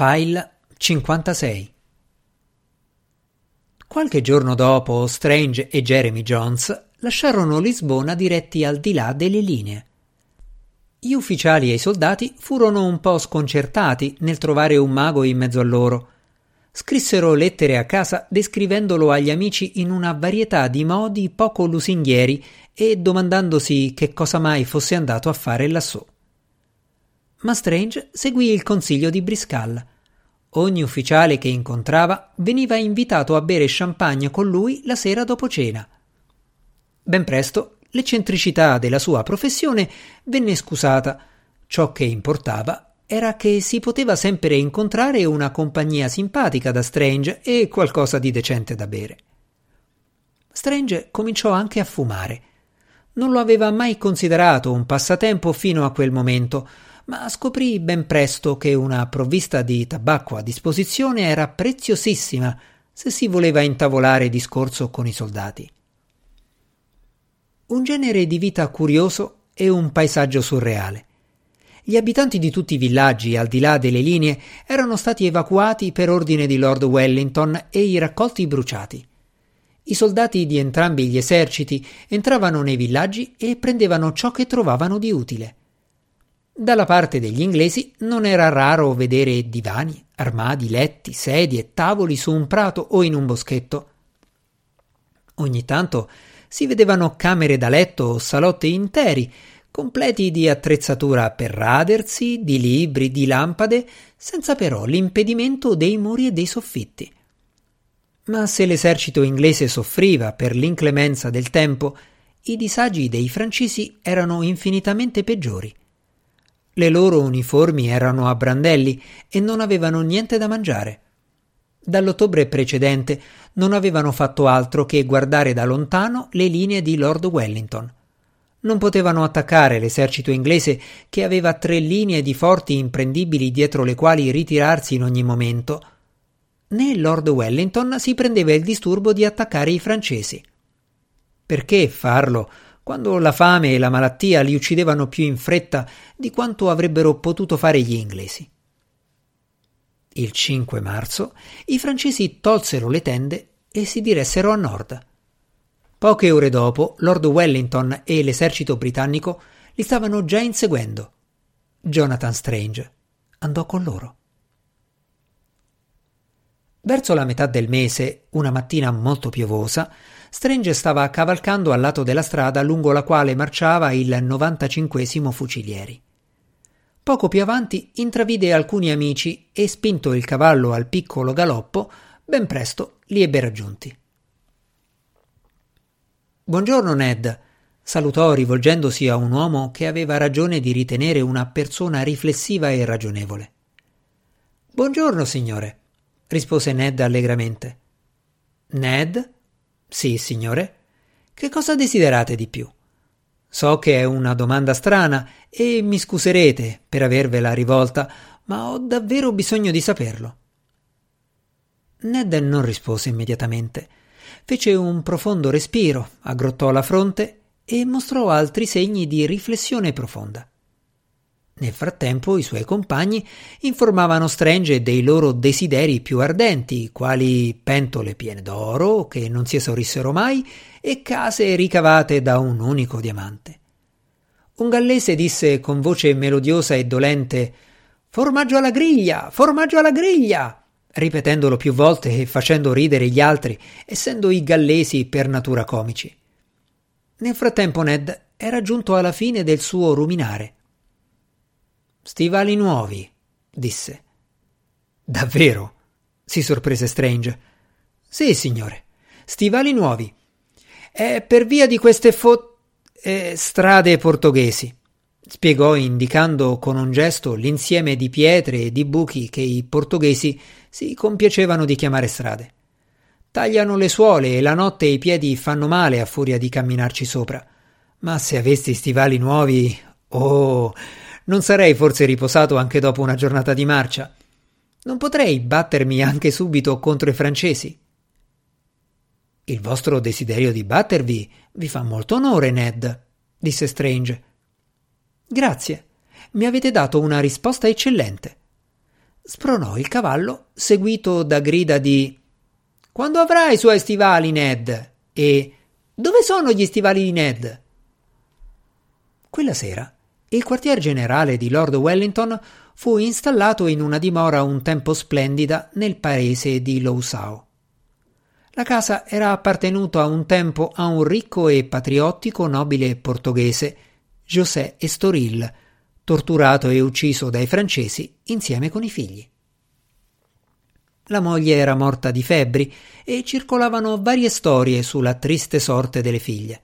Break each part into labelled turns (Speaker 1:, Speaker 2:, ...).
Speaker 1: File 56 Qualche giorno dopo Strange e Jeremy Jones lasciarono Lisbona diretti al di là delle linee. Gli ufficiali e i soldati furono un po' sconcertati nel trovare un mago in mezzo a loro. Scrissero lettere a casa descrivendolo agli amici in una varietà di modi poco lusinghieri e domandandosi che cosa mai fosse andato a fare lassù. Ma Strange seguì il consiglio di Briscal. Ogni ufficiale che incontrava veniva invitato a bere champagne con lui la sera dopo cena. Ben presto l'eccentricità della sua professione venne scusata. Ciò che importava era che si poteva sempre incontrare una compagnia simpatica da Strange e qualcosa di decente da bere. Strange cominciò anche a fumare. Non lo aveva mai considerato un passatempo fino a quel momento, ma scoprì ben presto che una provvista di tabacco a disposizione era preziosissima se si voleva intavolare discorso con i soldati. Un genere di vita curioso e un paesaggio surreale. Gli abitanti di tutti i villaggi al di là delle linee erano stati evacuati per ordine di Lord Wellington e i raccolti bruciati. I soldati di entrambi gli eserciti entravano nei villaggi e prendevano ciò che trovavano di utile. Dalla parte degli inglesi non era raro vedere divani, armadi, letti, sedie, tavoli su un prato o in un boschetto. Ogni tanto si vedevano camere da letto o salotti interi, completi di attrezzatura per radersi, di libri, di lampade, senza però l'impedimento dei muri e dei soffitti. Ma se l'esercito inglese soffriva per l'inclemenza del tempo, i disagi dei francesi erano infinitamente peggiori. Le loro uniformi erano a brandelli e non avevano niente da mangiare. Dall'ottobre precedente non avevano fatto altro che guardare da lontano le linee di Lord Wellington. Non potevano attaccare l'esercito inglese che aveva tre linee di forti imprendibili dietro le quali ritirarsi in ogni momento. Né Lord Wellington si prendeva il disturbo di attaccare i francesi. Perché farlo? Quando la fame e la malattia li uccidevano più in fretta di quanto avrebbero potuto fare gli inglesi. Il 5 marzo i francesi tolsero le tende e si diressero a nord. Poche ore dopo, Lord Wellington e l'esercito britannico li stavano già inseguendo. Jonathan Strange andò con loro. Verso la metà del mese, una mattina molto piovosa, Strange stava cavalcando al lato della strada lungo la quale marciava il 95 fucilieri. Poco più avanti intravide alcuni amici e, spinto il cavallo al piccolo galoppo, ben presto li ebbe raggiunti. Buongiorno, Ned, salutò rivolgendosi a un uomo che aveva ragione di ritenere una persona riflessiva e ragionevole. Buongiorno, signore, rispose Ned allegramente. Ned? Sì, signore. Che cosa desiderate di più? So che è una domanda strana e mi scuserete per avervela rivolta, ma ho davvero bisogno di saperlo. Ned non rispose immediatamente. Fece un profondo respiro, aggrottò la fronte e mostrò altri segni di riflessione profonda. Nel frattempo i suoi compagni informavano Strange dei loro desideri più ardenti, quali pentole piene d'oro che non si esaurissero mai e case ricavate da un unico diamante. Un gallese disse con voce melodiosa e dolente Formaggio alla griglia, formaggio alla griglia, ripetendolo più volte e facendo ridere gli altri, essendo i gallesi per natura comici. Nel frattempo Ned era giunto alla fine del suo ruminare Stivali nuovi, disse. Davvero? si sorprese Strange. Sì, signore. Stivali nuovi. È per via di queste fo... Eh, strade portoghesi, spiegò indicando con un gesto l'insieme di pietre e di buchi che i portoghesi si compiacevano di chiamare strade. Tagliano le suole e la notte i piedi fanno male a furia di camminarci sopra. Ma se avessi stivali nuovi... Oh, non sarei forse riposato anche dopo una giornata di marcia? Non potrei battermi anche subito contro i francesi? Il vostro desiderio di battervi vi fa molto onore, Ned, disse Strange. Grazie, mi avete dato una risposta eccellente. spronò il cavallo, seguito da grida di Quando avrai i suoi stivali, Ned? e Dove sono gli stivali di Ned? Quella sera il quartier generale di Lord Wellington fu installato in una dimora un tempo splendida nel paese di Lousao. La casa era appartenuta un tempo a un ricco e patriottico nobile portoghese, José Estoril, torturato e ucciso dai francesi insieme con i figli. La moglie era morta di febbri e circolavano varie storie sulla triste sorte delle figlie.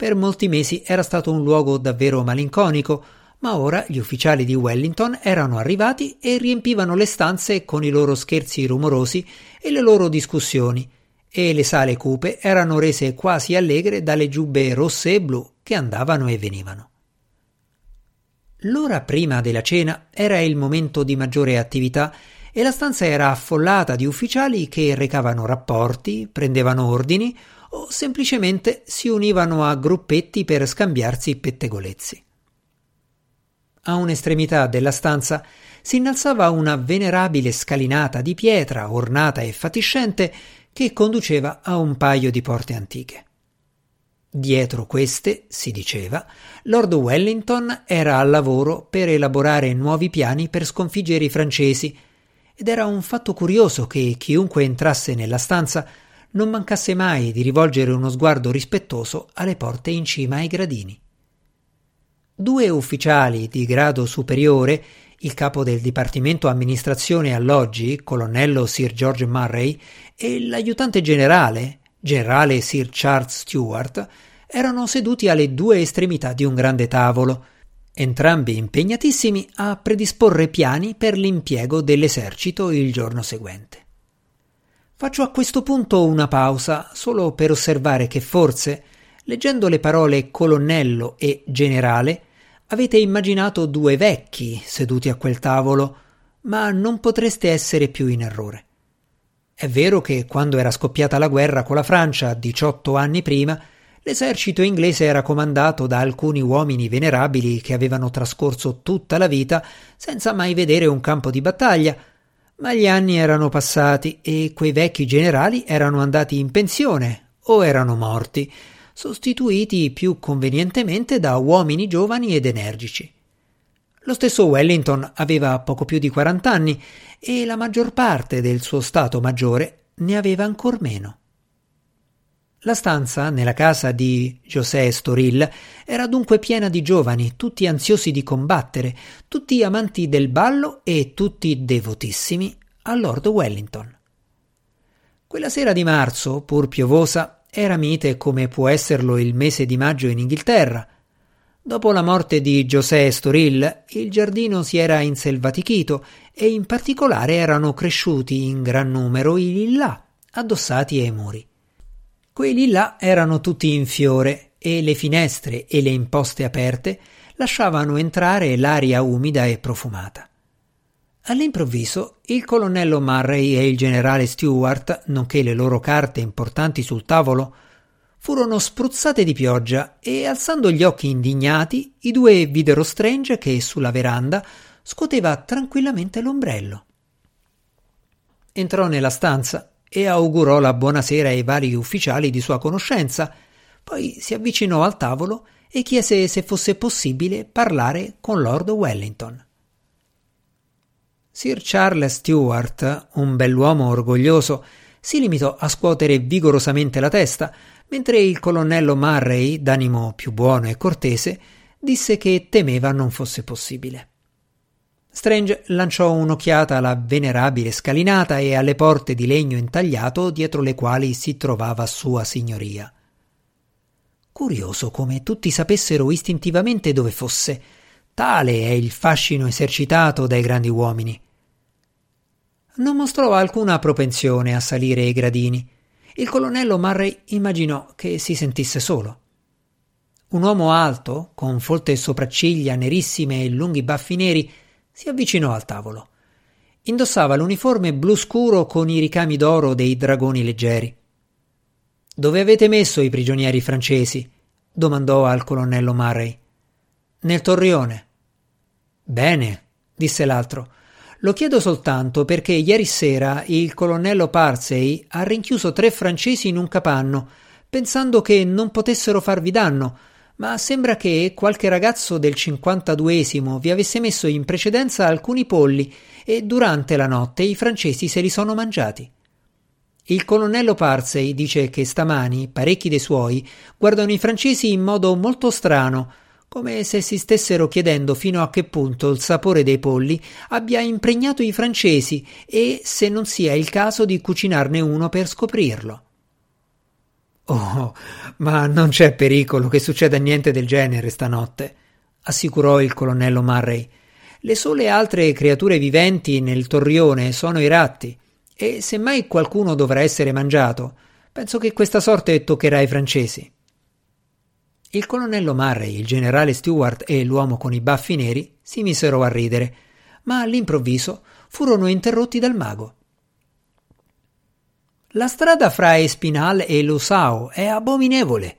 Speaker 1: Per molti mesi era stato un luogo davvero malinconico, ma ora gli ufficiali di Wellington erano arrivati e riempivano le stanze con i loro scherzi rumorosi e le loro discussioni, e le sale cupe erano rese quasi allegre dalle giubbe rosse e blu che andavano e venivano. L'ora prima della cena era il momento di maggiore attività e la stanza era affollata di ufficiali che recavano rapporti, prendevano ordini o semplicemente si univano a gruppetti per scambiarsi pettegolezzi. A un'estremità della stanza si innalzava una venerabile scalinata di pietra ornata e fatiscente che conduceva a un paio di porte antiche. Dietro queste, si diceva, Lord Wellington era al lavoro per elaborare nuovi piani per sconfiggere i francesi, ed era un fatto curioso che chiunque entrasse nella stanza non mancasse mai di rivolgere uno sguardo rispettoso alle porte in cima ai gradini. Due ufficiali di grado superiore, il capo del Dipartimento Amministrazione Alloggi, colonnello Sir George Murray, e l'aiutante generale, generale Sir Charles Stewart, erano seduti alle due estremità di un grande tavolo, entrambi impegnatissimi a predisporre piani per l'impiego dell'esercito il giorno seguente. Faccio a questo punto una pausa solo per osservare che forse, leggendo le parole colonnello e generale, Avete immaginato due vecchi seduti a quel tavolo, ma non potreste essere più in errore. È vero che quando era scoppiata la guerra con la Francia 18 anni prima, l'esercito inglese era comandato da alcuni uomini venerabili che avevano trascorso tutta la vita senza mai vedere un campo di battaglia, ma gli anni erano passati e quei vecchi generali erano andati in pensione o erano morti, sostituiti più convenientemente da uomini giovani ed energici. Lo stesso Wellington aveva poco più di 40 anni e la maggior parte del suo stato maggiore ne aveva ancor meno. La stanza nella casa di José Storil era dunque piena di giovani, tutti ansiosi di combattere, tutti amanti del ballo e tutti devotissimi a Lord Wellington. Quella sera di marzo, pur piovosa, era mite come può esserlo il mese di maggio in Inghilterra. Dopo la morte di José Storil, il giardino si era inselvatichito e in particolare erano cresciuti in gran numero i lillà addossati ai muri. Quei lillà erano tutti in fiore e le finestre e le imposte aperte lasciavano entrare l'aria umida e profumata. All'improvviso il colonnello Murray e il generale Stewart, nonché le loro carte importanti sul tavolo, furono spruzzate di pioggia e, alzando gli occhi indignati, i due videro Strange che sulla veranda scoteva tranquillamente l'ombrello. Entrò nella stanza e augurò la buonasera ai vari ufficiali di sua conoscenza, poi si avvicinò al tavolo e chiese se fosse possibile parlare con Lord Wellington. Sir Charles Stewart, un bell'uomo orgoglioso, si limitò a scuotere vigorosamente la testa, mentre il colonnello Murray, d'animo più buono e cortese, disse che temeva non fosse possibile. Strange lanciò un'occhiata alla venerabile scalinata e alle porte di legno intagliato dietro le quali si trovava sua signoria. Curioso come tutti sapessero istintivamente dove fosse. Tale è il fascino esercitato dai grandi uomini non mostrò alcuna propensione a salire i gradini. Il colonnello Murray immaginò che si sentisse solo. Un uomo alto, con folte sopracciglia nerissime e lunghi baffi neri, si avvicinò al tavolo. Indossava l'uniforme blu scuro con i ricami d'oro dei dragoni leggeri. Dove avete messo i prigionieri francesi? domandò al colonnello Murray. Nel torrione. Bene, disse l'altro. Lo chiedo soltanto perché ieri sera il colonnello Parsey ha rinchiuso tre francesi in un capanno, pensando che non potessero farvi danno, ma sembra che qualche ragazzo del 52esimo vi avesse messo in precedenza alcuni polli e durante la notte i francesi se li sono mangiati. Il colonnello Parsey dice che stamani parecchi dei suoi guardano i francesi in modo molto strano, come se si stessero chiedendo fino a che punto il sapore dei polli abbia impregnato i francesi e se non sia il caso di cucinarne uno per scoprirlo.
Speaker 2: Oh, ma non c'è pericolo che succeda niente del genere stanotte, assicurò il colonnello Murray. Le sole altre creature viventi nel torrione sono i ratti, e se mai qualcuno dovrà essere mangiato, penso che questa sorte toccherà ai francesi. Il colonnello Murray, il generale Stewart e l'uomo con i baffi neri si misero a ridere, ma all'improvviso furono interrotti dal mago.
Speaker 1: La strada fra Espinal e Losao è abominevole.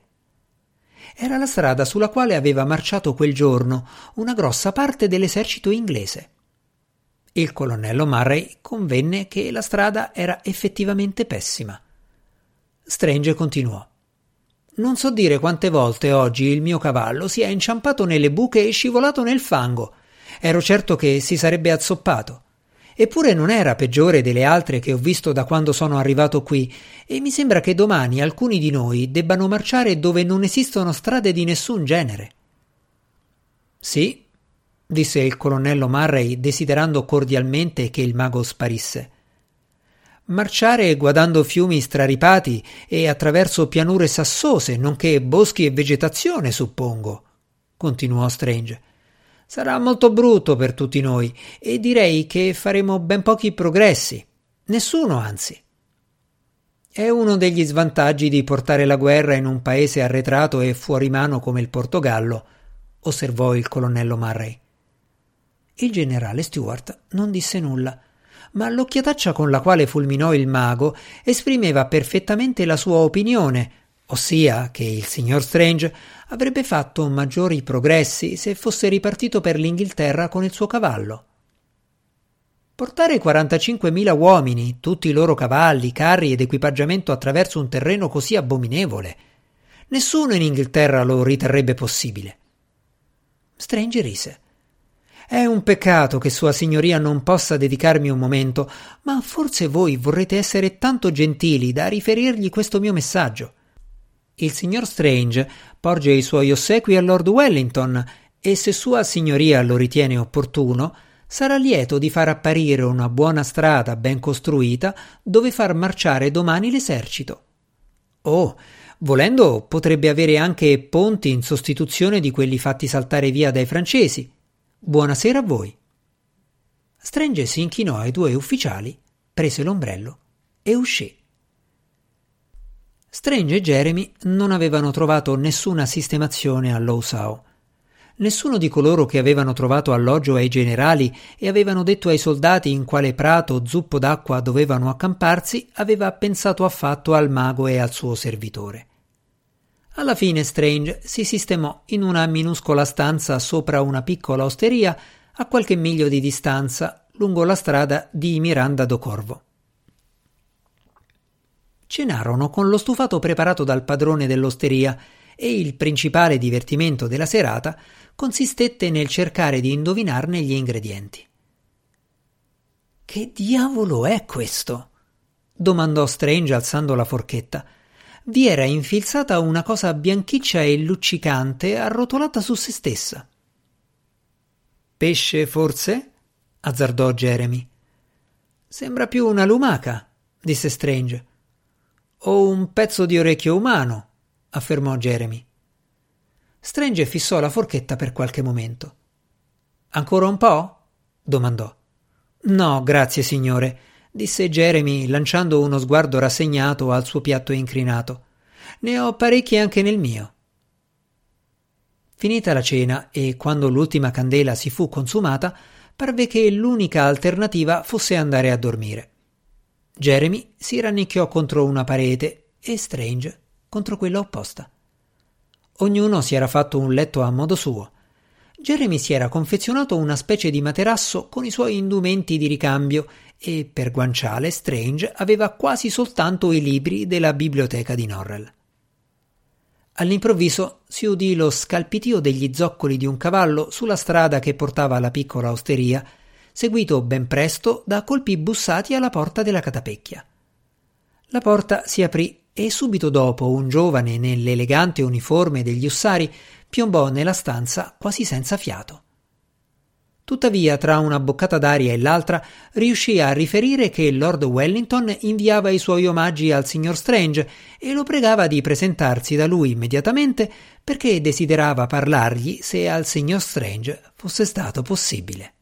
Speaker 1: Era la strada sulla quale aveva marciato quel giorno una grossa parte dell'esercito inglese. Il colonnello Murray convenne che la strada era effettivamente pessima. Strange continuò. Non so dire quante volte oggi il mio cavallo si è inciampato nelle buche e scivolato nel fango. Ero certo che si sarebbe azzoppato. Eppure non era peggiore delle altre che ho visto da quando sono arrivato qui, e mi sembra che domani alcuni di noi debbano marciare dove non esistono strade di nessun genere.
Speaker 2: Sì, disse il colonnello Murray, desiderando cordialmente che il mago sparisse
Speaker 1: marciare guardando fiumi straripati e attraverso pianure sassose, nonché boschi e vegetazione, suppongo, continuò Strange. Sarà molto brutto per tutti noi e direi che faremo ben pochi progressi. Nessuno, anzi. È uno degli svantaggi di portare la guerra in un paese arretrato e fuori mano come il Portogallo, osservò il colonnello Murray. Il generale Stuart non disse nulla ma l'occhiataccia con la quale fulminò il mago esprimeva perfettamente la sua opinione, ossia che il signor Strange avrebbe fatto maggiori progressi se fosse ripartito per l'Inghilterra con il suo cavallo. Portare 45.000 uomini, tutti i loro cavalli, carri ed equipaggiamento attraverso un terreno così abominevole. Nessuno in Inghilterra lo riterrebbe possibile. Strange rise. È un peccato che Sua Signoria non possa dedicarmi un momento, ma forse voi vorrete essere tanto gentili da riferirgli questo mio messaggio. Il signor Strange porge i suoi ossequi a Lord Wellington e se Sua Signoria lo ritiene opportuno, sarà lieto di far apparire una buona strada ben costruita dove far marciare domani l'esercito. Oh, volendo potrebbe avere anche ponti in sostituzione di quelli fatti saltare via dai francesi. Buonasera a voi. Strange si inchinò ai due ufficiali, prese l'ombrello e uscì. Strange e Jeremy non avevano trovato nessuna sistemazione a Lowsow. Nessuno di coloro che avevano trovato alloggio ai generali e avevano detto ai soldati in quale prato o zuppo d'acqua dovevano accamparsi aveva pensato affatto al mago e al suo servitore. Alla fine Strange si sistemò in una minuscola stanza sopra una piccola osteria a qualche miglio di distanza lungo la strada di Miranda do Corvo. Cenarono con lo stufato preparato dal padrone dell'osteria e il principale divertimento della serata consistette nel cercare di indovinarne gli ingredienti. Che diavolo è questo? domandò Strange alzando la forchetta vi era infilzata una cosa bianchiccia e luccicante arrotolata su se stessa. Pesce, forse? azzardò Jeremy. Sembra più una lumaca, disse Strange. O un pezzo di orecchio umano, affermò Jeremy. Strange fissò la forchetta per qualche momento. Ancora un po'? domandò. No, grazie, signore disse Jeremy lanciando uno sguardo rassegnato al suo piatto incrinato. Ne ho parecchi anche nel mio. Finita la cena e quando l'ultima candela si fu consumata, parve che l'unica alternativa fosse andare a dormire. Jeremy si rannicchiò contro una parete e Strange contro quella opposta. Ognuno si era fatto un letto a modo suo. Jeremy si era confezionato una specie di materasso con i suoi indumenti di ricambio e per guanciale Strange aveva quasi soltanto i libri della biblioteca di Norrell. All'improvviso si udì lo scalpitio degli zoccoli di un cavallo sulla strada che portava alla piccola osteria, seguito ben presto da colpi bussati alla porta della catapecchia. La porta si aprì e subito dopo un giovane nell'elegante uniforme degli ussari piombò nella stanza quasi senza fiato. Tuttavia, tra una boccata d'aria e l'altra, riuscì a riferire che Lord Wellington inviava i suoi omaggi al signor Strange e lo pregava di presentarsi da lui immediatamente perché desiderava parlargli se al signor Strange fosse stato possibile.